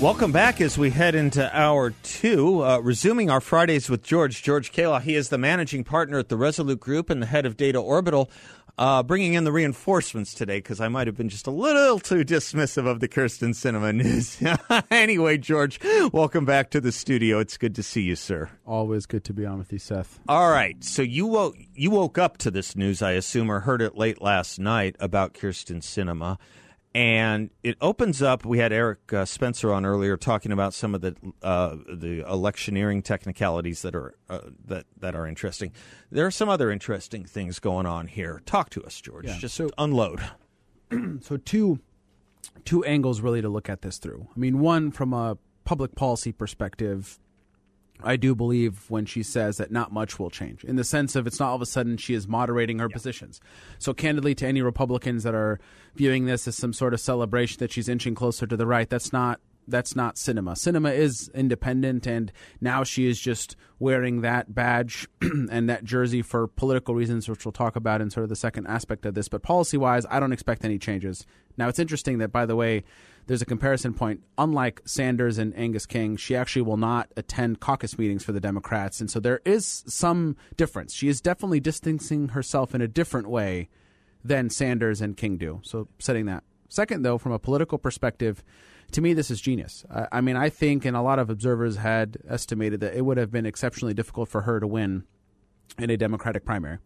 Welcome back as we head into hour two, uh, resuming our Fridays with George. George Khalaf, he is the managing partner at the Resolute Group and the head of Data Orbital. Uh, bringing in the reinforcements today because I might have been just a little too dismissive of the Kyrsten Sinema news. anyway, George, welcome back to the studio. It's good to see you, sir. Always good to be on with you, Seth. All right, so you woke you woke up to this news, I assume, or heard it late last night about Kyrsten Sinema and it opens up. We had Eric uh, Spencer on earlier talking about some of the uh, the electioneering technicalities that are uh, that that are interesting. There are some other interesting things going on here. Talk to us, George. Yeah. Just so, unload. so two two angles really to look at this through. I mean, one from a public policy perspective, I do believe when she says that not much will change in the sense of it's not all of a sudden she is moderating her yeah. positions. So, candidly, to any Republicans that are viewing this as some sort of celebration that she's inching closer to the right, that's not that's not Sinema. Sinema is independent, and now she is just wearing that badge and that jersey for political reasons, which we'll talk about in sort of the second aspect of this. But policy wise, I don't expect any changes. Now, it's interesting that, by the way, there's a comparison point. Unlike Sanders and Angus King, she actually will not attend caucus meetings for the Democrats. And so there is some difference. She is definitely distancing herself in a different way than Sanders and King do. So setting that. Second, though, from a political perspective, to me, this is genius. I, I mean, I think, and a lot of observers had estimated that it would have been exceptionally difficult for her to win in a Democratic primary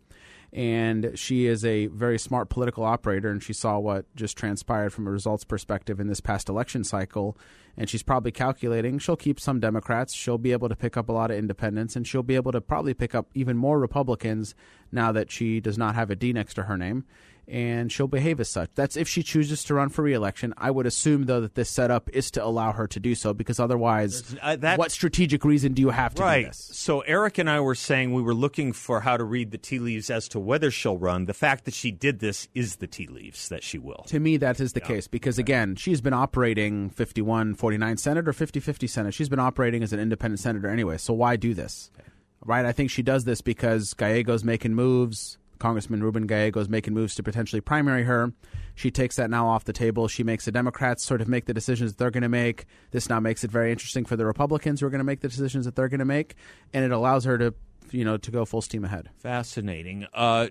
and she is a very smart political operator and she saw what just transpired from a results perspective in this past election cycle. And she's probably calculating she'll keep some democrats she'll be able to pick up a lot of independents and she'll be able to probably pick up even more republicans now that she does not have a d next to her name and she'll behave as such. That's if she chooses to run for reelection. I would assume, though, that this setup is to allow her to do so because otherwise, uh, that, what strategic reason do you have to right. do this? So Eric and I were saying we were looking for how to read the tea leaves as to whether she'll run. The fact that she did this is the tea leaves that she will. To me, that is the yeah. case because, again, she's been operating 51 49 Senate or 50 50 Senate. She's been operating as an independent senator anyway. So why do this? Okay. Right? I think she does this because Gallego's making moves Congressman Ruben Gallego is making moves to potentially primary her. She takes that now off the table. She makes the Democrats sort of make the decisions they're going to make. This now makes it very interesting for the Republicans who are going to make the decisions that they're going to make, and it allows her to you know to go full steam ahead. Fascinating. Uh,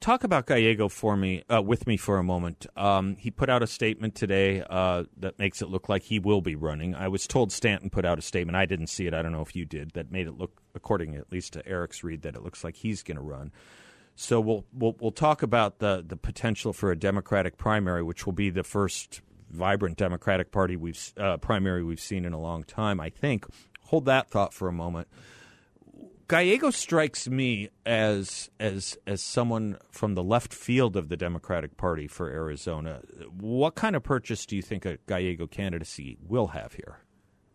talk about Gallego for me uh, with me for a moment. Um, he put out a statement today uh, that makes it look like he will be running. I was told Stanton put out a statement. I didn't see it. I don't know if you did. That made it look, according at least to Eric's read, that it looks like he's going to run. So we'll we'll we'll talk about the the potential for a Democratic primary, which will be the first vibrant Democratic Party we've uh, primary we've seen in a long time. I think. Hold that thought for a moment. Gallego strikes me as as as someone from the left field of the Democratic Party for Arizona. What kind of purchase do you think a Gallego candidacy will have here?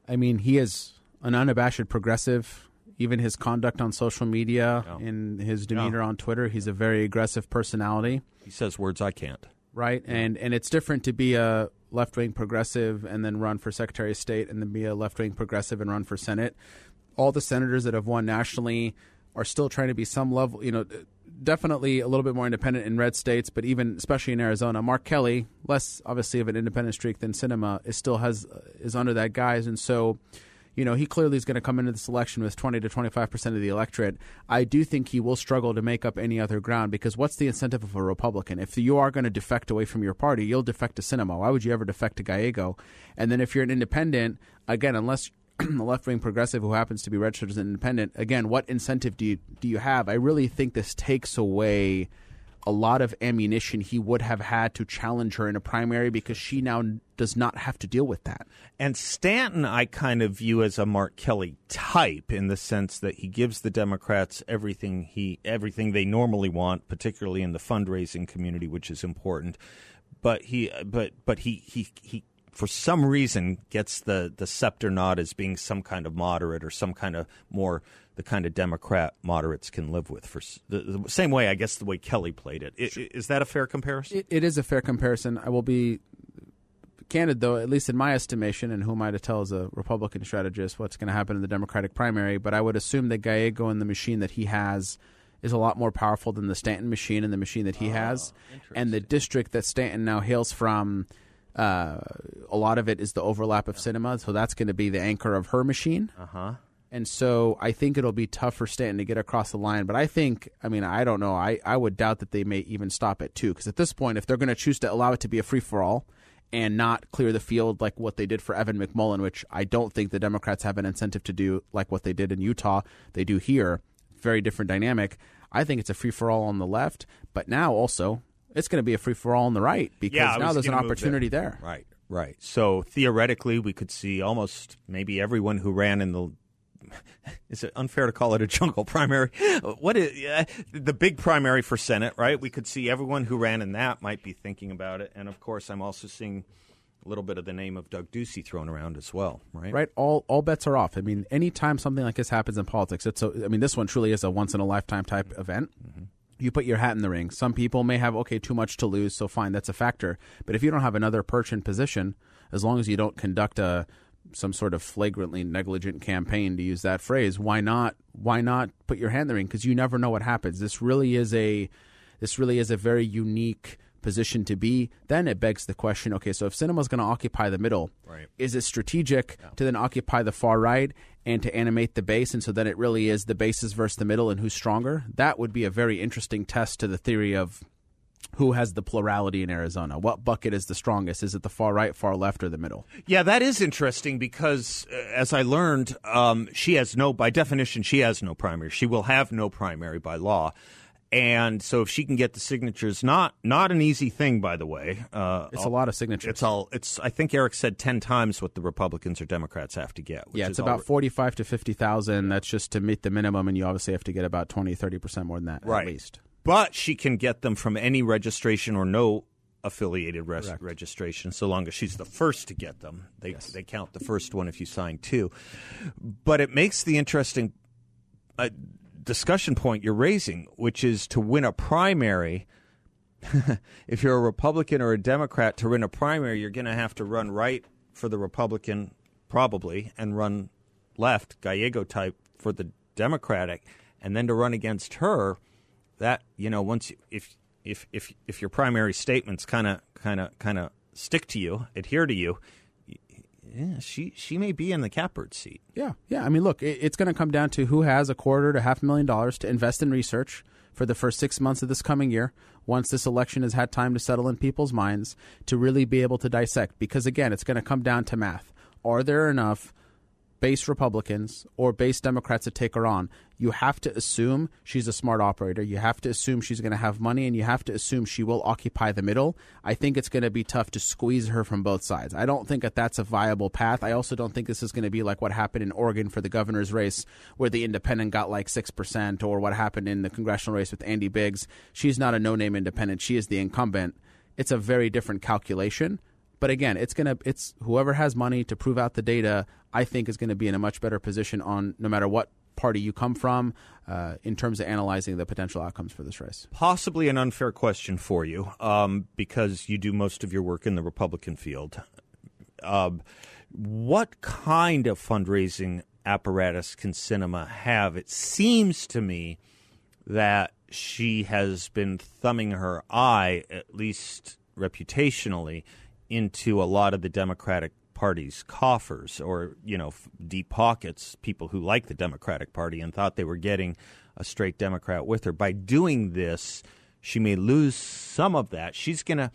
I mean, he is an unabashed progressive even his conduct on social media yeah. and his demeanor yeah. on Twitter. He's a very aggressive personality. He says words I can't. Right, yeah. and and it's different to be a left wing progressive and then run for Secretary of State, and then be a left wing progressive and run for Senate. All the senators that have won nationally are still trying to be some level, you know, definitely a little bit more independent in red states, but even especially in Arizona, Mark Kelly, less obviously of an independent streak than Sinema, is still has is under that guise, and so you know, he clearly is going to come into this election with 20 to 25 percent of the electorate. I do think he will struggle to make up any other ground because what's the incentive of a Republican? If you are going to defect away from your party, you'll defect to Sinema. Why would you ever defect to Gallego? And then if you're an independent, again, unless a left wing progressive who happens to be registered as an independent, again, what incentive do you do you have? I really think this takes away a lot of ammunition he would have had to challenge her in a primary because she now does not have to deal with that. And Stanton, I kind of view as a Mark Kelly type in the sense that he gives the Democrats everything he everything they normally want, particularly in the fundraising community, which is important. But he, but but he he he for some reason gets the the scepter nod as being some kind of moderate or some kind of more the kind of Democrat moderates can live with. For the, the same way, I guess the way Kelly played it. Is, is that a fair comparison? It, it is a fair comparison. I will be candid, though, at least in my estimation, and who am I to tell as a Republican strategist what's going to happen in the Democratic primary? But I would assume that Gallego and the machine that he has is a lot more powerful than the Stanton machine and the machine that he Ah, has. And the district that Stanton now hails from, uh, a lot of it is the overlap of Sinema. So that's going to be the anchor of her machine. Uh huh. And so I think it'll be tough for Stanton to get across the line. But I think, I mean, I don't know. I, I would doubt that they may even stop at two. Because at this point, if they're going to choose to allow it to be a free for all and not clear the field like what they did for Evan McMullin, which I don't think the Democrats have an incentive to do like what they did in Utah, they do here. Very different dynamic. I think it's a free for all on the left. But now also, it's going to be a free for all on the right because Yeah, now there's an gonna move opportunity there. Right, right. So theoretically, we could see almost maybe everyone who ran in the. Is it unfair to call it a jungle primary? What is uh, the big primary for Senate? Right, we could see everyone who ran in that might be thinking about it, and of course, I'm also seeing a little bit of the name of Doug Ducey thrown around as well. Right, right? All all bets are off. I mean, anytime something like this happens in politics, it's a, I mean, this one truly is a once in a lifetime type event. You put your hat in the ring. Some people may have okay too much to lose, so fine, that's a factor. But if you don't have another perch in position, as long as you don't conduct a some sort of flagrantly negligent campaign to use that phrase, why not why not put your hand in the ring because you never know what happens. This really is a this really is a very unique position to be. Then it begs the question, okay, so if Sinema's going to occupy the middle, Right. is it strategic to then occupy the far right and to animate the base and so then it really is the bases versus the middle and who's stronger? That would be a very interesting test to the theory of who has the plurality in Arizona. What bucket is the strongest? Is it the far right, far left, or the middle? Yeah, that is interesting because, uh, as I learned, um, she has no, by definition, she has no primary. She will have no primary by law. And so, if she can get the signatures, not not an easy thing, by the way. Uh, It's a lot of signatures. It's all. It's. I think Eric said ten times what the Republicans or Democrats have to get. Which yeah, it's about al- 45 to 50,000. That's just to meet the minimum, and you obviously have to get about 20, 30% more than that right. at least. But she can get them from any registration or no affiliated res- registration, so long as she's the first to get them. They they count the first one if you sign two. But it makes the interesting uh, discussion point you're raising, which is to win a primary. if you're a Republican or a Democrat, to win a primary, you're going to have to run right for the Republican, probably, and run left, Gallego type, for the Democratic, and then to run against her. That you know, once you, if if if if your primary statements kind of kind of kind of stick to you, adhere to you, yeah, she she may be in the catbird seat. Yeah, yeah. I mean, look, it, it's going to come down to who has a quarter to half a million dollars to invest in research for the first six months of this coming year. Once this election has had time to settle in people's minds, to really be able to dissect, because again, it's going to come down to math. Are there enough base Republicans or base Democrats to take her on? You have to assume she's a smart operator. You have to assume she's going to have money, and you have to assume she will occupy the middle. I think it's going to be tough to squeeze her from both sides. I don't think that that's a viable path. I also don't think this is going to be like what happened in Oregon for the governor's race, where the independent got like 6%, or what happened in the congressional race with Andy Biggs. She's not a no name independent, she is the incumbent. It's a very different calculation. But again, it's gonna it's whoever has money to prove out the data. I think is going to be in a much better position on no matter what party you come from uh, in terms of analyzing the potential outcomes for this race. Possibly an unfair question for you, um, because you do most of your work in the Republican field. Um, what kind of fundraising apparatus can Sinema have? It seems to me that she has been thumbing her eye, at least reputationally, into a lot of the Democratic Party's coffers or, you know, deep pockets, people who like the Democratic Party and thought they were getting a straight Democrat with her. By doing this, she may lose some of that. She's going to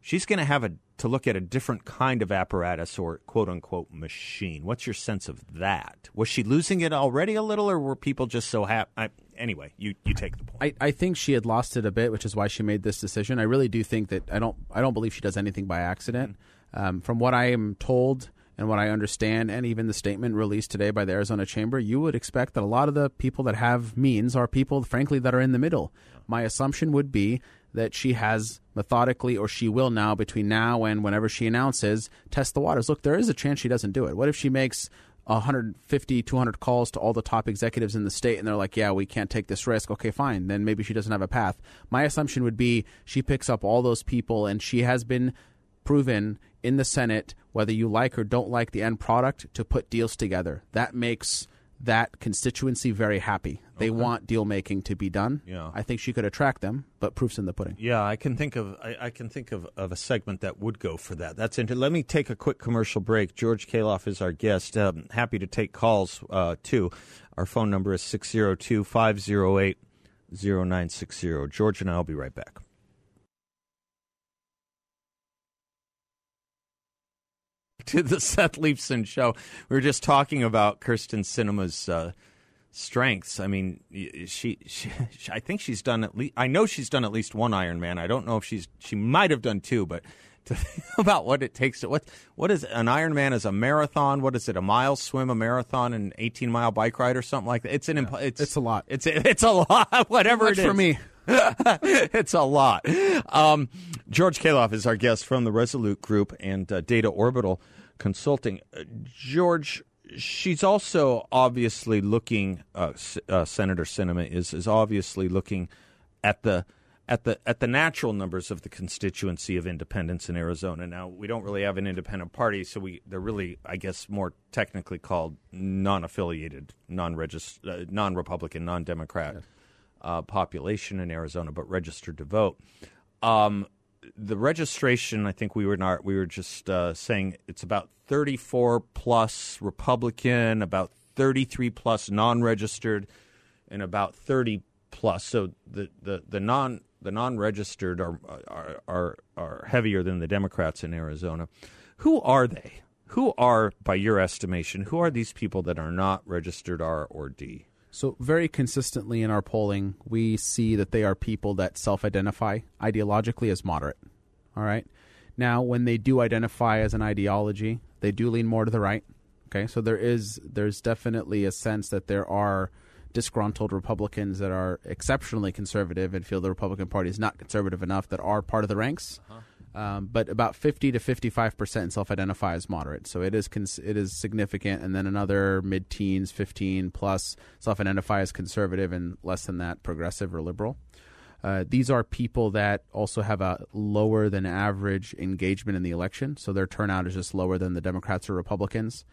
she's going to have a to look at a different kind of apparatus or quote unquote machine. What's your sense of that? Was she losing it already a little, or were people just so happy? Anyway, you you take the point. I, I think she had lost it a bit, which is why she made this decision. I really do think that I don't I don't believe she does anything by accident. Um, from what I am told and what I understand, and even the statement released today by the Arizona Chamber, you would expect that a lot of the people that have means are people, frankly, that are in the middle. My assumption would be that she has methodically, or she will now between now and whenever she announces, test the waters. Look, there is a chance she doesn't do it. What if she makes 150, 200 calls to all the top executives in the state and they're like, yeah, we can't take this risk. Okay, fine. Then maybe she doesn't have a path. My assumption would be she picks up all those people and she has been proven in the Senate, whether you like or don't like the end product, to put deals together. That makes that constituency very happy. They want deal making to be done. Yeah. I think she could attract them, but proof's in the pudding. Yeah, I can think of I, I can think of, of a segment that would go for that. That's into. Let me take a quick commercial break. George Khalaf is our guest. Um, happy to take calls uh, too. Our phone number is 602 508 0960. George and I will be right back. To the Seth Leibsohn show. We were just talking about Kyrsten Sinema's uh, strengths. I mean, she, she, I think she's done at least. I know she's done at least one Ironman. I don't know if she's. She might have done two, but to think about what it takes to what what is an Ironman is a marathon. What is it? A mile swim, a marathon, an eighteen mile bike ride, or something like that. It's an. imp- It's It's a lot. It's it's a lot. Whatever it is for me. it's a lot. Um, George Khalaf is our guest from the Resolute Group and uh, Data Orbital Consulting. Uh, George, she's also obviously looking. Uh, S- uh, Senator Sinema is is obviously looking at the at the at the natural numbers of the constituency of independents in Arizona. Now we don't really have an independent party, so we they're really, I guess, more technically called non-affiliated, non-regist- uh, non-Republican, non-Democrat uh, population in Arizona, but registered to vote. Um, the registration, I think we were not, we were just uh, saying it's about 34 plus Republican, about 33 plus non-registered, and about 30 plus. So the the, the non the non-registered are, are are are heavier than the Democrats in Arizona. Who are they? Who are, by your estimation, who are these people that are not registered R or D? So, very consistently in our polling, we see that they are people that self identify ideologically as moderate. All right. Now, when they do identify as an ideology, they do lean more to the right. Okay. So, there is, there's definitely a sense that there are disgruntled Republicans that are exceptionally conservative and feel the Republican Party is not conservative enough that are part of the ranks. Uh-huh. Um, but about 50 to 55 percent self-identify as moderate, so it is cons- it is significant. And then another mid-teens, 15 plus, self-identify as conservative, and less than that, progressive or liberal. Uh, these are people that also have a lower than average engagement in the election, so their turnout is just lower than the Democrats or Republicans.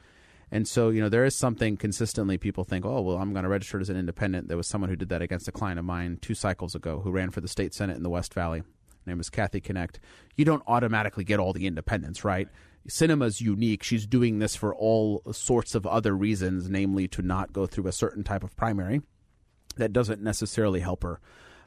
And so, you know, there is something consistently people think, oh, well, I'm going to register as an independent. There was someone who did that against a client of mine two cycles ago who ran for the state senate in the West Valley. Her name is Kathy Connect. You don't automatically get all the independence, right? Sinema's unique. She's doing this for all sorts of other reasons, namely to not go through a certain type of primary. That doesn't necessarily help her.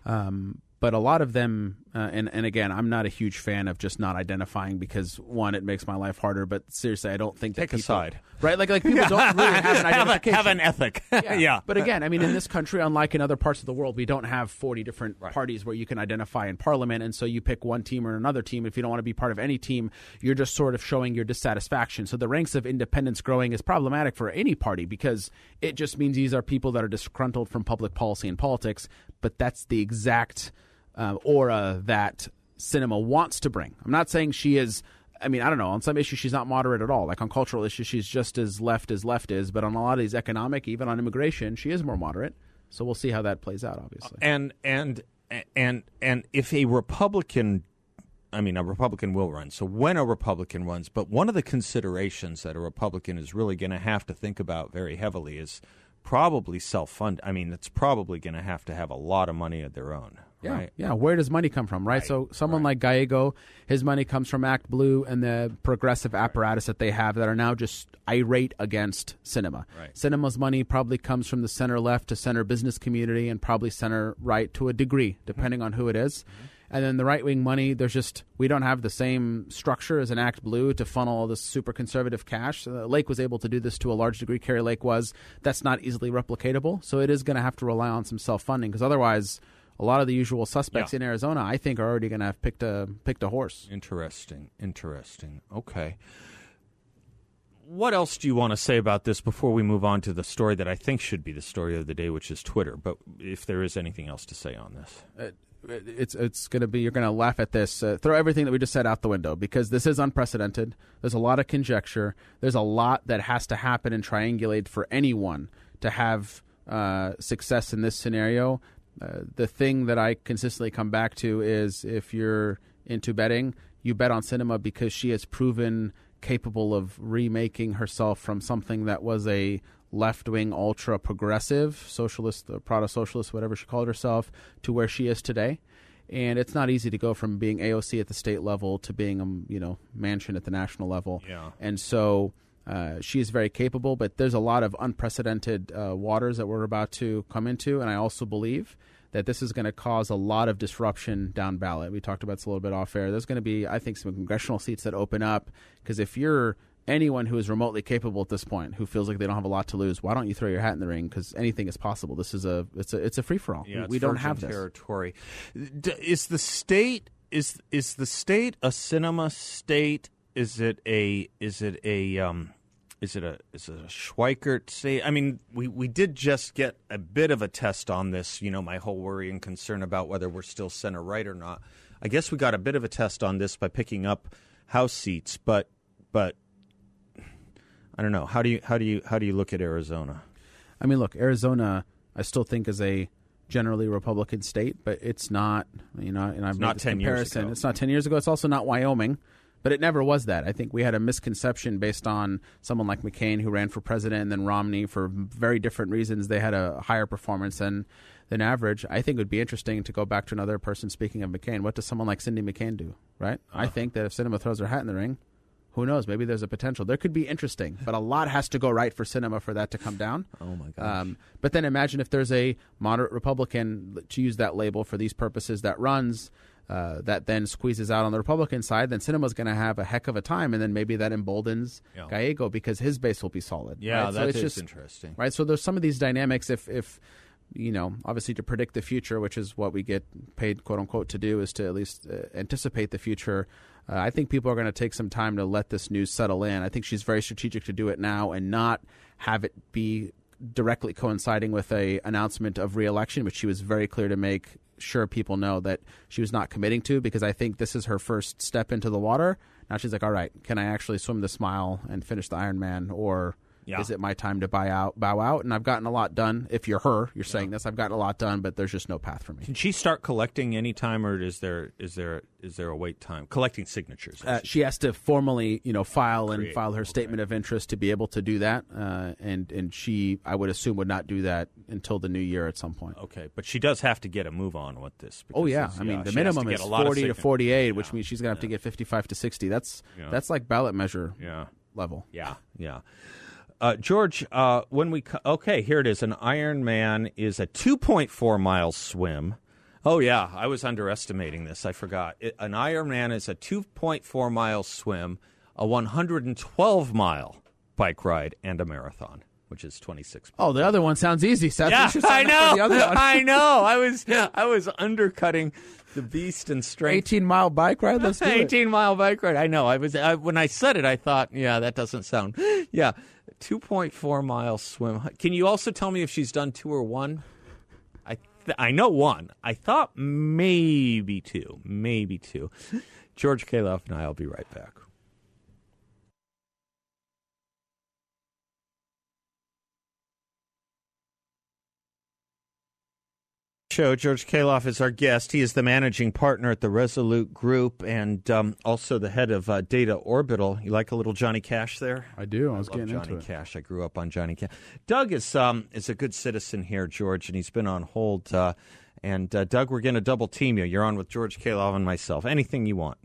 Um, but a lot of them, uh, and and again, I'm not a huge fan of just not identifying because one, it makes my life harder. But seriously, I don't think that Take a side. right? Like like people don't really have an have, a, identification. have an ethic. Yeah. But again, I mean, in this country, unlike in other parts of the world, we don't have 40 different parties where you can identify in parliament. And so you pick one team or another team. If you don't want to be part of any team, you're just sort of showing your dissatisfaction. So the ranks of independents growing is problematic for any party because it just means these are people that are disgruntled from public policy and politics. But that's the exact uh, aura that Sinema wants to bring. I'm not saying she is. I mean, I don't know. On some issues, she's not moderate at all. Like on cultural issues, she's just as left as left is. But on a lot of these economic, even on immigration, she is more moderate. So we'll see how that plays out. Obviously, and and and and if a Republican, I mean, a Republican will run. So when a Republican runs, but one of the considerations that a Republican is really going to have to think about very heavily is probably self-fund. I mean, it's probably going to have to have a lot of money of their own, yeah, right? yeah. Where does money come from, right? so someone like Gallego, his money comes from Act Blue and the progressive apparatus that they have that are now just irate against Sinema. Right. Sinema's money probably comes from the center left to center business community and probably center right to a degree, depending on who it is. And then the right wing money, there's just, we don't have the same structure as an Act Blue to funnel all this super conservative cash. Uh, Lake was able to do this to a large degree. Kari Lake was. That's not easily replicatable. So it is going to have to rely on some self funding because otherwise, a lot of the usual suspects Yeah. in Arizona, I think, are already going to have picked a, picked a horse. Interesting. Interesting. Okay. What else do you want to say about this before we move on to the story that I think should be the story of the day, which is Twitter? But if there is anything else to say on this, Uh, it's it's going to be you're going to laugh at this. Uh, throw everything that we just said out the window because this is unprecedented. There's a lot of conjecture. There's a lot that has to happen and triangulate for anyone to have uh, success in this scenario. Uh, the thing that I consistently come back to is if you're into betting, you bet on Sinema because she has proven capable of remaking herself from something that was a left wing, ultra progressive socialist, uh, proto socialist, whatever she called herself, to where she is today. And it's not easy to go from being AOC at the state level to being a you know Manchin at the national level. Yeah. And so uh, she is very capable, but there's a lot of unprecedented uh, waters that we're about to come into, and I also believe that this is going to cause a lot of disruption down ballot. We talked about this a little bit off air. There's going to be, I think, some congressional seats that open up because if you're anyone who is remotely capable at this point who feels like they don't have a lot to lose, why don't you throw your hat in the ring? Because anything is possible. This is a it's a it's a free for all. Yeah, we don't have this territory. D- is the state is is the state a Sinema state? Is it a is it a um, is it a is it a Schweikert state? I mean, we, we did just get a bit of a test on this. You know, my whole worry and concern about whether we're still center right or not. I guess we got a bit of a test on this by picking up House seats, but but I don't know. How do you how do you how do you look at Arizona? I mean, look, Arizona, I still think is a generally Republican state, but it's not. You know, and I've not made this 10 years ago. It's not ten years ago. It's also not Wyoming, but it never was that. I think we had a misconception based on someone like McCain who ran for president, and then Romney for very different reasons. They had a higher performance than than average. I think it would be interesting to go back to another person. Speaking of McCain, what does someone like Cindy McCain do? Right? I think that if Sinema throws her hat in the ring, who knows? Maybe there's a potential. There could be interesting, but a lot has to go right for Sinema for that to come down. Oh my gosh. Um, but then imagine if there's a moderate Republican to use that label for these purposes that runs. Uh, that then squeezes out on the Republican side, then Sinema's going to have a heck of a time, and then maybe that emboldens Yeah. Gallego because his base will be solid. Yeah, right? so that it's is just, interesting. right? So there's some of these dynamics. If if you know, obviously to predict the future, which is what we get paid, quote unquote, to do, is to at least uh, anticipate the future. Uh, I think people are going to take some time to let this news settle in. I think she's very strategic to do it now and not have it be directly coinciding with a announcement of reelection, which she was very clear to make sure people know that she was not committing to because I think this is her first step into the water. Now she's like, all right, can I actually swim the mile and finish the Ironman, or Yeah. is it my time to buy out, bow out? And I've gotten a lot done. If you're her, you're saying this. I've gotten a lot done, but there's just no path for me. Can she start collecting any time, or is there is there is there a wait time collecting signatures? Uh, she has to formally, you know, file and Create, file her statement of interest to be able to do that. Uh, and and she, I would assume, would not do that until the new year at some point. okay, but she does have to get a move on with this. Oh because yeah, it's- I mean the she has to minimum get is a lot of forty to forty-eight, which Yeah, means she's gonna have to get fifty-five to sixty. That's Yeah. that's like ballot measure Yeah, level. yeah, yeah. Uh, George, uh, when we co- okay, here it is. An Ironman is a 2.4 mile swim. Oh yeah, I was underestimating this. I forgot. It, an Ironman is a 2.4 mile swim, a 112 mile bike ride, and a marathon, which is 26. Oh, the other one sounds easy, Seth. Yeah, I know. The other one. I know. I was I was undercutting the beast and strength. Eighteen mile bike ride. Let's do it. 18 mile bike ride. I know. I was I, when I said it, I thought, yeah, that doesn't sound. Yeah, 2.4 mile swim. Can you also tell me if she's done two or one? I th- I know one. I thought maybe two, maybe two. George Khalaf and I will be right back. Show. George Khalaf is our guest. He is the managing partner at the Resolute Group and um, also the head of uh, Data Orbital. You like a little Johnny Cash there? I do. I was love getting Johnny into it. Cash. I grew up on Johnny Cash. Doug is um is a good citizen here, George, and he's been on hold. Uh, and uh, Doug, we're going to double team you. You're on with George Khalaf and myself. Anything you want.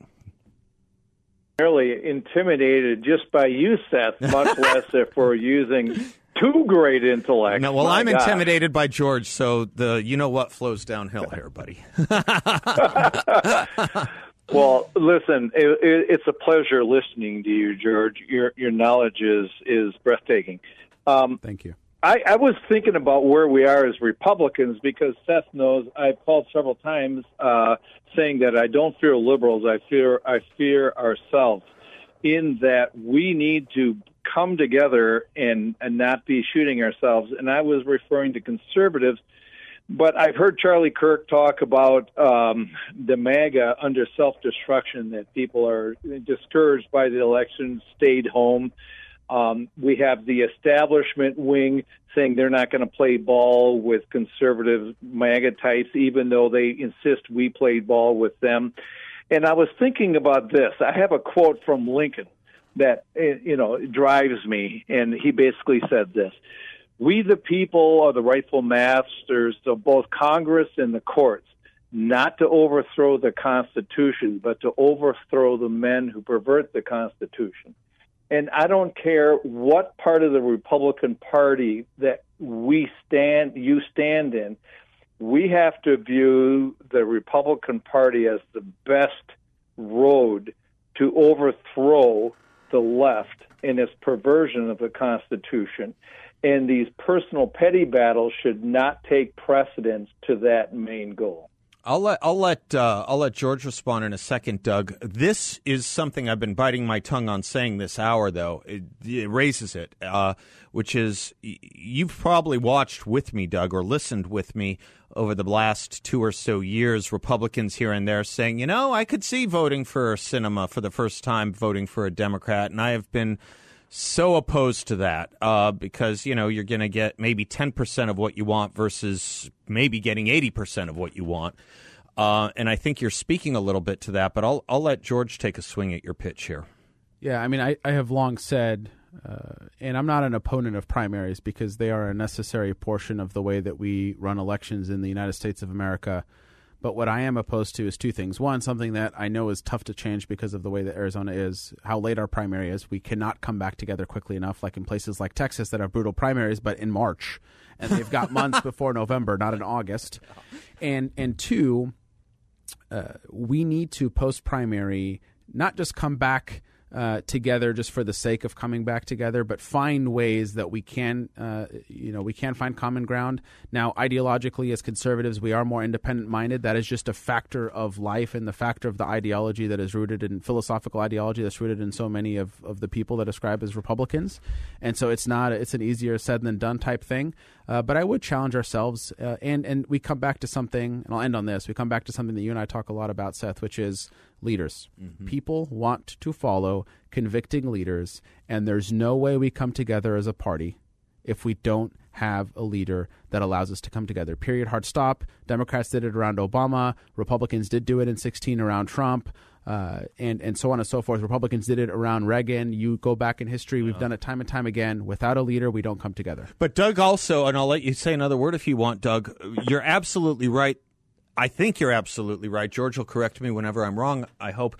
Fairly intimidated just by you, Seth, much less if we're using two great intellects. No, well, My I'm intimidated by George, so the you know what flows downhill here, buddy. Well, listen, it, it, it's a pleasure listening to you, George. Your your knowledge is is breathtaking. Um, Thank you. I, I was thinking about where we are as Republicans because Seth knows I've called several times uh, saying that I don't fear liberals. I fear I fear ourselves. In that we need to come together and and not be shooting ourselves. And I was referring to conservatives but I've heard Charlie Kirk talk about um, the MAGA under self destruction that people are discouraged by the election, stayed home. Um, we have the establishment wing saying they're not going to play ball with conservative MAGA types, even though they insist we played ball with them. And I was thinking about this. I have a quote from Lincoln that eh, you know drives me, and he basically said this: "We, the people, are the rightful masters of both Congress and the courts." Not to overthrow the Constitution, but to overthrow the men who pervert the Constitution and I don't care what part of the Republican Party that we stand, you stand in, we have to view the Republican Party as the best road to overthrow the left in its perversion of the Constitution. And these personal petty battles should not take precedence to that main goal. I'll let I'll let uh, I'll let George respond in a second, Doug. This is something I've been biting my tongue on saying this hour, though. It, it raises it, uh, which is you've probably watched with me, Doug, or listened with me over the last two or so years. Republicans here and there saying, you know, I could see voting for Sinema for the first time, voting for a Democrat, and I have been so opposed to that uh, because you know you're going to get maybe 10% of what you want versus maybe getting 80% of what you want. Uh, and i think you're speaking a little bit to that but i'll, I'll let george take a swing at your pitch here. Yeah i mean i, I have long said uh, and i'm not an opponent of primaries because they are a necessary portion of the way that we run elections in the united states of america but what I am opposed to is two things. One, something that I know is tough to change because of the way that Arizona is, how late our primary is. We cannot come back together quickly enough, like in places like Texas that have brutal primaries, but in March. And they've got months before November, not in August. And, and two, uh, we need to post primary not just come back uh, together just for the sake of coming back together, but find ways that we can, uh, you know, we can find common ground. Now, ideologically, as conservatives, we are more independent minded. That is just a factor of life and the factor of the ideology that is rooted in philosophical ideology that's rooted in so many of, of the people that describe as Republicans. And so it's not, it's an easier said than done type thing. Uh, but I would challenge ourselves, uh, and and we come back to something, and I'll end on this. We come back to something that you and I talk a lot about, Seth, which is leaders. Mm-hmm. People want to follow convicting leaders, and there's no way we come together as a party if we don't have a leader that allows us to come together. Period. Hard stop. Democrats did it around Obama. Republicans did do it in 16 around Trump uh, and and so on and so forth. Republicans did it around Reagan. You go back in history, we've done it time and time again. Without a leader, we don't come together. But Doug also, and I'll let you say another word if you want, Doug. You're absolutely right. I think you're absolutely right. George will correct me whenever I'm wrong. I hope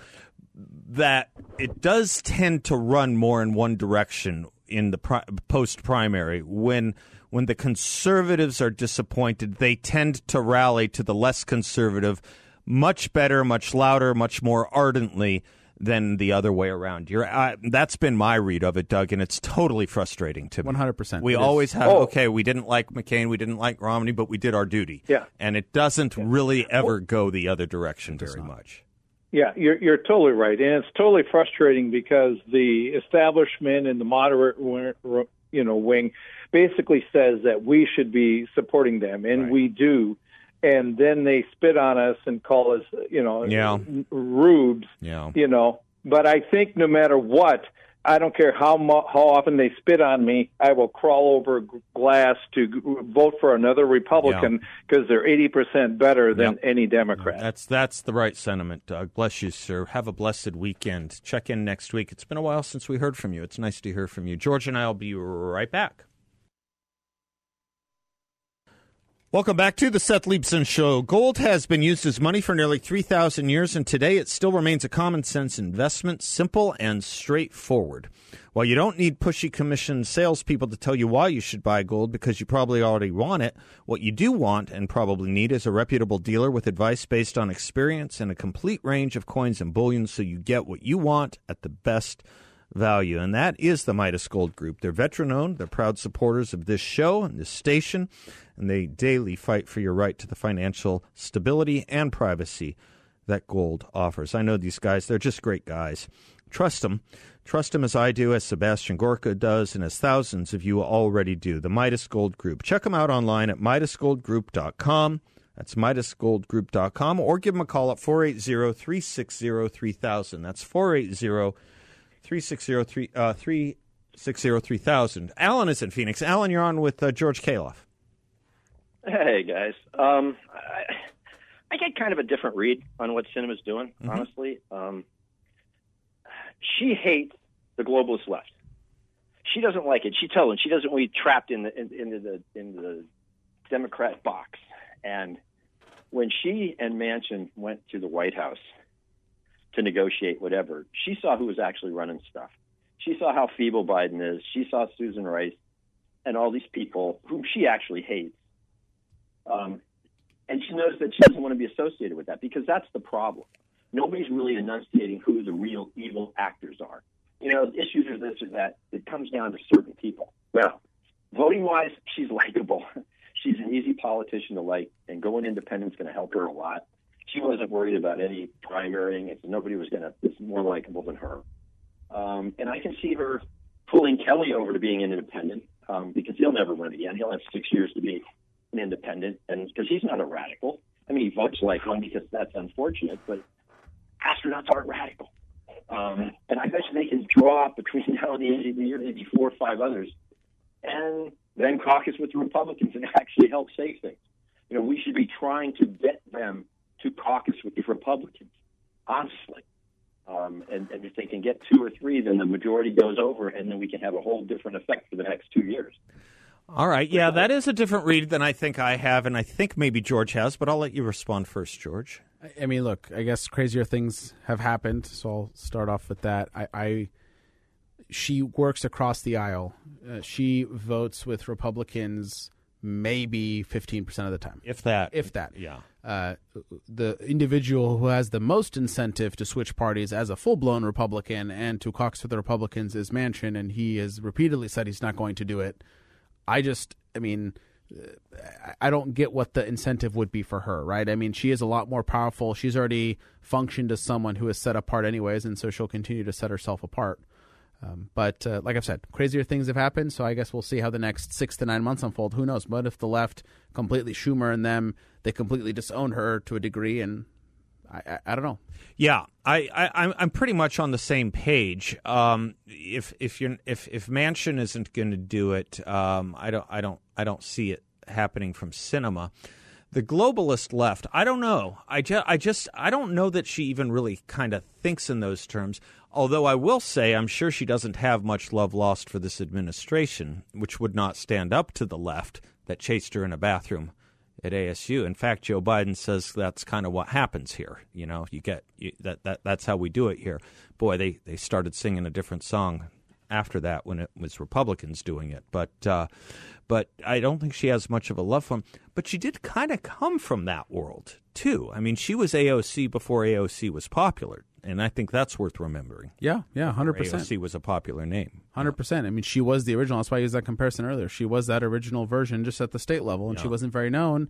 that it does tend to run more in one direction in the pri- post primary when when the conservatives are disappointed they tend to rally to the less conservative much better, much louder, much more ardently than the other way around. You're uh, that's been my read of it, Doug, and it's totally frustrating to me. One hundred percent. We always have oh. okay. We didn't like McCain, we didn't like Romney, but we did our duty. Yeah, and it doesn't yeah. really ever go the other direction very much. Yeah, you're you're totally right, and it's totally frustrating because the establishment and the moderate, you know, wing basically says that we should be supporting them, and right. we do and then they spit on us and call us, you know, yeah. rubes. Yeah. You know, but I think no matter what, I don't care how mo- how often they spit on me, I will crawl over glass to g- vote for another Republican because yeah. they're eighty percent better than yep. any Democrat. That's that's the right sentiment, Doug. Bless you, sir. Have a blessed weekend. Check in next week. It's been a while since we heard from you. It's nice to hear from you, George, and I'll be right back. Welcome back to the Seth Leibsohn Show. Gold has been used as money for nearly 3,000 years, and today it still remains a common sense investment, simple and straightforward. While you don't need pushy commission salespeople to tell you why you should buy gold because you probably already want it, what you do want and probably need is a reputable dealer with advice based on experience and a complete range of coins and bullion so you get what you want at the best value. And that is the Midas Gold Group. They're veteran owned, they're proud supporters of this show and this station and they daily fight for your right to the financial stability and privacy that gold offers. I know these guys, they're just great guys. Trust them. Trust them as I do, as Sebastian Gorka does, and as thousands of you already do. The Midas Gold Group. Check them out online at MidasGoldGroup.com. That's MidasGoldGroup.com, or give them a call at 480 360 3000. That's 480 360 uh, 3000. Alan is in Phoenix. Alan, you're on with uh, George Khalaf. Hey, guys. Um, I, I get kind of a different read on what Sinema's doing, mm-hmm. honestly. Um, she hates the globalist left. She doesn't like it. She tells them she doesn't want to be trapped in the in, into the in the Democrat box. And when she and Manchin went to the White House to negotiate whatever, she saw who was actually running stuff. She saw how feeble Biden is. She saw Susan Rice and all these people whom she actually hates. Um, and she knows that she doesn't want to be associated with that because that's the problem. Nobody's really enunciating who the real evil actors are. You know, issues are this or that. It comes down to certain people. Well, voting wise, she's likable. she's an easy politician to like, and going independent is going to help her a lot. She wasn't worried about any primarying. It's, nobody was going to. It's more likable than her. Um, and I can see her pulling Kelly over to being an independent um, because he'll never run again. He'll have six years to be an independent, and because he's not a radical. I mean, he votes like one because that's unfortunate, but astronauts aren't radical. Um, and I bet you they can draw up between now and the end of the year maybe four or five others, and then caucus with the Republicans and actually help save things. You know, we should be trying to get them to caucus with the Republicans, honestly. Um, and, and if they can get two or three, then the majority goes over, and then we can have a whole different effect for the next two years. All right. Yeah, that is a different read than I think I have, and I think maybe George has, but I'll let you respond first, George. I mean, look, I guess crazier things have happened, so I'll start off with that. I, I she works across the aisle. Uh, she votes with Republicans maybe 15% of the time. If that. If that. Yeah. Uh, the individual who has the most incentive to switch parties as a full blown Republican and to caucus with the Republicans is Manchin, and he has repeatedly said he's not going to do it. I just, I mean, I don't get what the incentive would be for her, right? I mean, she is a lot more powerful. She's already functioned as someone who is set apart, anyways, and so she'll continue to set herself apart. Um, but uh, like I've said, crazier things have happened, so I guess we'll see how the next six to nine months unfold. Who knows? But if the left completely Schumer and them they completely disown her to a degree, and I, I, I don't know. Yeah, I, I I'm pretty much on the same page. Um, if if you're if if Manchin isn't going to do it, um, I don't I don't I don't see it happening from Sinema. The globalist left, I don't know. I just, I just I don't know that she even really kind of thinks in those terms. Although I will say, I'm sure she doesn't have much love lost for this administration, which would not stand up to the left that chased her in a bathroom at ASU. In fact, Joe Biden says that's kind of what happens here. You know, you get you, that that that's how we do it here. Boy, they they started singing a different song after that when it was Republicans doing it. But uh, but I don't think she has much of a love for him. But she did kind of come from that world too. I mean, she was AOC before AOC was popular, and I think that's worth remembering. Yeah, yeah, hundred percent. AOC was a popular name. Hundred percent. I mean, she was the original. That's why I used that comparison earlier. She was that original version, just at the state level, and yeah. she wasn't very known.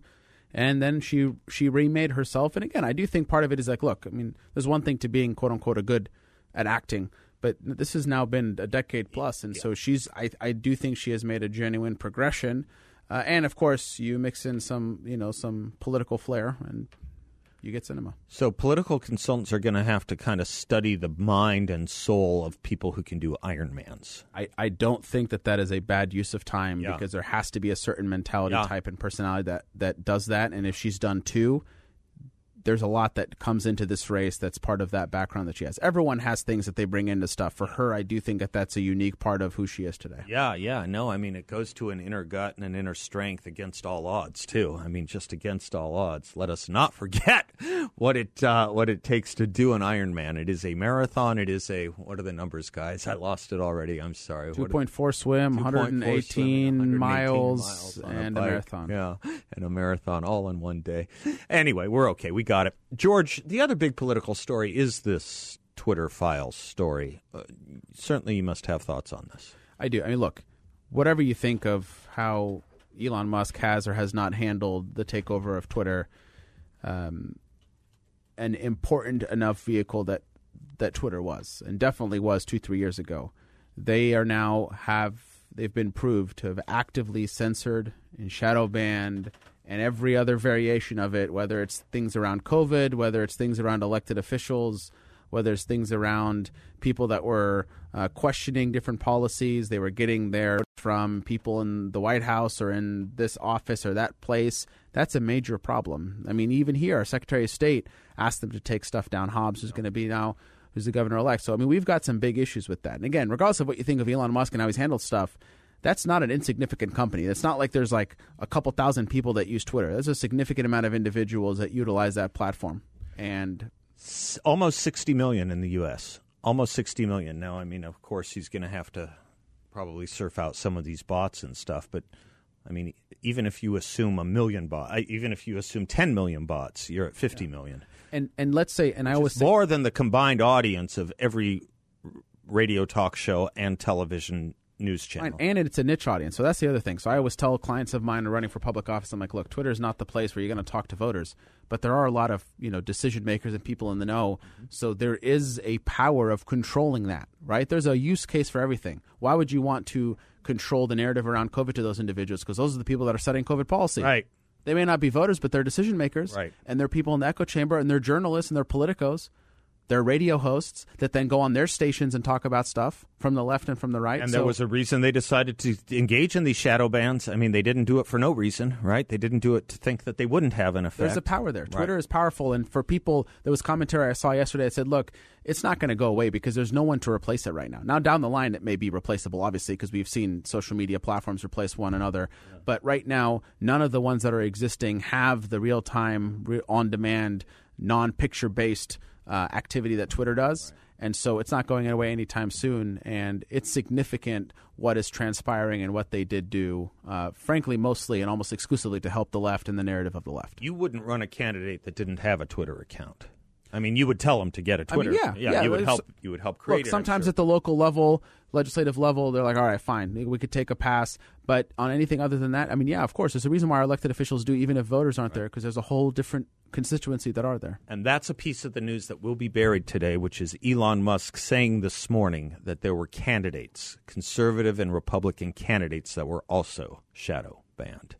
And then she she remade herself. And again, I do think part of it is like, look, I mean, there's one thing to being quote unquote a good at acting, but this has now been a decade plus, and yeah. so she's. I I do think she has made a genuine progression. Uh, and of course, you mix in some, you know, some political flair, and you get Sinema. So political consultants are going to have to kind of study the mind and soul of people who can do Ironmans. I, I don't think that that is a bad use of time yeah. because there has to be a certain mentality yeah. type and personality that, that does that. And if she's done two, there's a lot that comes into this race that's part of that background that she has. Everyone has things that they bring into stuff. For her, I do think that that's a unique part of who she is today. Yeah, yeah, no, I mean it goes to an inner gut and an inner strength against all odds too. I mean, just against all odds. Let us not forget what it uh, what it takes to do an Ironman. It is a marathon. It is a what are the numbers, guys? I lost it already. I'm sorry. Two point four swim, 118, miles, and a, a marathon. Yeah, and a marathon all in one day. Anyway, we're okay. We got got it. George, the other big political story is this Twitter files story. Uh, certainly, you must have thoughts on this. I do. I mean, look, whatever you think of how Elon Musk has or has not handled the takeover of Twitter, um, an important enough vehicle that that Twitter was, and definitely was two three years ago. They are now have they've been proved to have actively censored and shadow banned and every other variation of it, whether it's things around COVID, whether it's things around elected officials, whether it's things around people that were uh, questioning different policies, they were getting there from people in the White House or in this office or that place. That's a major problem. I mean, even here, our Secretary of State asked them to take stuff down. Hobbs, who's going to be now who's the governor elect. So I mean, we've got some big issues with that. And again, regardless of what you think of Elon Musk and how he's handled stuff, that's not an insignificant company. It's not like there's like a couple thousand people that use Twitter. There's a significant amount of individuals that utilize that platform. And almost 60 million in the U.S. Almost 60 million. Now, I mean, of course, he's going to have to probably surf out some of these bots and stuff, but I mean, even if you assume a million bots, even if you assume 10 million bots, you're at fifty yeah. million. And and let's say, and I always say, more than the combined audience of every radio talk show and television news channel. And it's a niche audience. So that's the other thing. So I always tell clients of mine are running for public office, I'm like, look, Twitter is not the place where you're going to talk to voters, but there are a lot of, you know, decision makers and people in the know. Mm-hmm. So there is a power of controlling that, right? There's a use case for everything. Why would you want to control the narrative around COVID to those individuals? Because those are the people that are setting COVID policy. Right. They may not be voters, but they're decision makers. Right. And they're people in the echo chamber and they're journalists and they're politicos. They're radio hosts that then go on their stations and talk about stuff from the left and from the right. And so, there was a reason they decided to engage in these shadow bans. I mean, they didn't do it for no reason, right? They didn't do it to think that they wouldn't have an effect. There's a power there. Twitter right. is powerful. And for people, there was commentary I saw yesterday that said, look, it's not going to go away because there's no one to replace it right now. Now, down the line, it may be replaceable, obviously, because we've seen social media platforms replace one another. Yeah. But right now, none of the ones that are existing have the real time, on demand, non picture based uh, activity that Twitter does. Right. And so it's not going away anytime soon. And it's significant what is transpiring and what they did do, uh, frankly, mostly and almost exclusively to help the left and the narrative of the left. You wouldn't run a candidate that didn't have a Twitter account. I mean, you would tell them to get a Twitter. I mean, yeah, yeah, yeah, You would help. You would help create. Look, sometimes sure. at the local level, legislative level, they're like, "All right, fine, we could take a pass." But on anything other than that, I mean, yeah, of course, there's a reason why our elected officials do, even if voters aren't right. there, because there's a whole different constituency that are there. And that's a piece of the news that will be buried today, which is Elon Musk saying this morning that there were candidates, conservative and Republican candidates, that were also shadow banned.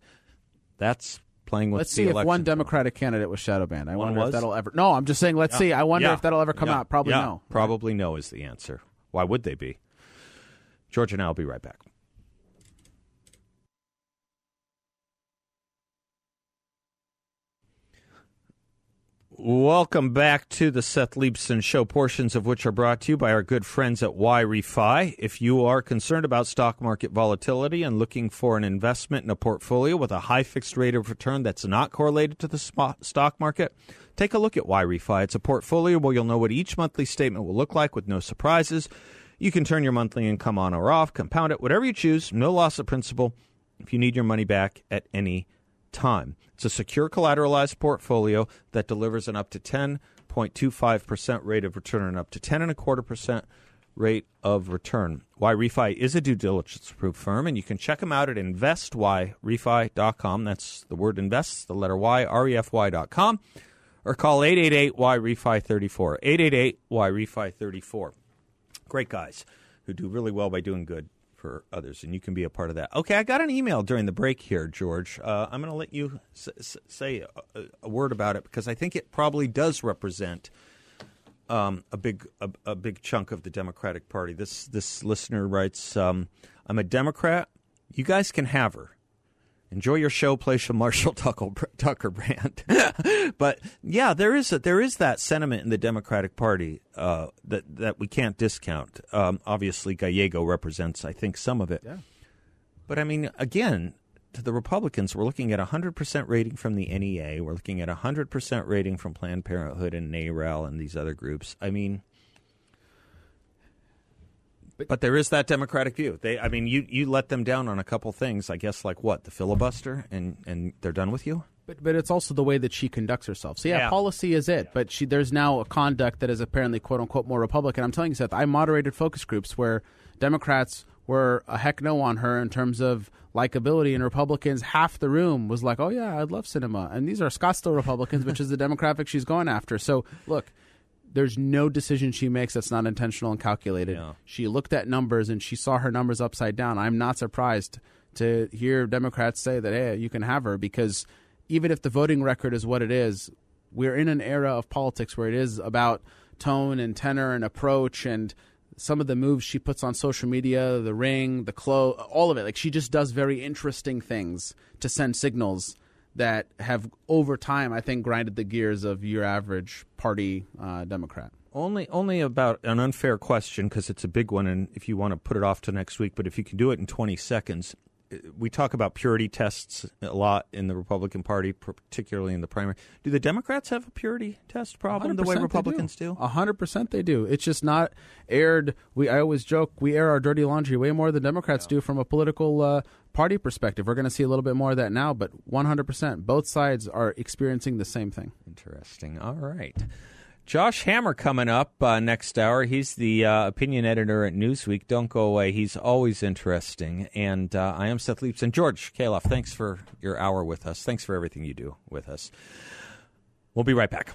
That's playing with. Let's see if one Democratic candidate was shadow banned. I one wonder was? if that'll ever. No, I'm just saying. Let's yeah. see. I wonder yeah. if that'll ever come yeah. out. Probably no. Probably no is the answer. Why would they be? George and I will be right back. Welcome back to the Seth Leibsohn Show, portions of which are brought to you by our good friends at YRefy. If you are concerned about stock market volatility and looking for an investment in a portfolio with a high fixed rate of return that's not correlated to the stock market, take a look at YRefy. It's a portfolio where you'll know what each monthly statement will look like with no surprises. You can turn your monthly income on or off, compound it, whatever you choose, no loss of principal if you need your money back at any time. It's a secure collateralized portfolio that delivers an up to 10.25% rate of return and up to 10 and a quarter percent rate of return. YRefy is a due diligence approved firm, and you can check them out at investyrefy.com. That's the word invest, the letter Y, R-E-F-Y.com, or call 888 YRefy 34. 888 YRefy 34. Great guys who do really well by doing good for others, and you can be a part of that. Okay, I got an email during the break here, George. Uh, I'm going to let you s- s- say a, a, word about it because I think it probably does represent um, a big a, a, big chunk of the Democratic Party. This this listener writes, um, "I'm a Democrat. You guys can have her." Enjoy your show, play some Marshall Tucker Band. but yeah, there is a, there is that sentiment in the Democratic Party uh, that that we can't discount. Um, obviously, Gallego represents, I think, some of it. Yeah. But I mean, again, to the Republicans, we're looking at a hundred percent rating from the NEA. We're looking at a hundred percent rating from Planned Parenthood and NARAL and these other groups. I mean but, but there is that Democratic view. They, I mean, you, you let them down on a couple things. I guess like what the filibuster, and and they're done with you. But but it's also the way that she conducts herself. So yeah, yeah. policy is it. But she there's now a conduct that is apparently quote unquote more Republican. I'm telling you, Seth, I moderated focus groups where Democrats were a heck no on her in terms of likability, and Republicans half the room was like, oh yeah, I'd love Sinema, And these are Scottsdale Republicans, which is the demographic she's going after. So look there's no decision she makes that's not intentional and calculated. Yeah. She looked at numbers and she saw her numbers upside down. I'm not surprised to hear Democrats say that, hey, you can have her because even if the voting record is what it is, we're in an era of politics where it is about tone and tenor and approach and some of the moves she puts on social media, the ring, the clothes, all of it. Like she just does very interesting things to send signals that have over time, I think, grinded the gears of your average party uh, Democrat. Only, only about an unfair question because it's a big one, and if you want to put it off to next week, but if you can do it in 20 seconds, we talk about purity tests a lot in the Republican Party, particularly in the primary. Do the Democrats have a purity test problem the way Republicans do? A hundred percent they do. It's just not aired. We I always joke we air our dirty laundry way more than Democrats do from a political uh, party perspective. We're going to see a little bit more of that now, but one hundred percent, both sides are experiencing the same thing. Interesting. All right. Josh Hammer coming up uh, next hour. He's the uh, opinion editor at Newsweek. Don't go away. He's always interesting. And uh, I am Seth Leibsohn. And George Khalaf, thanks for your hour with us. Thanks for everything you do with us. We'll be right back.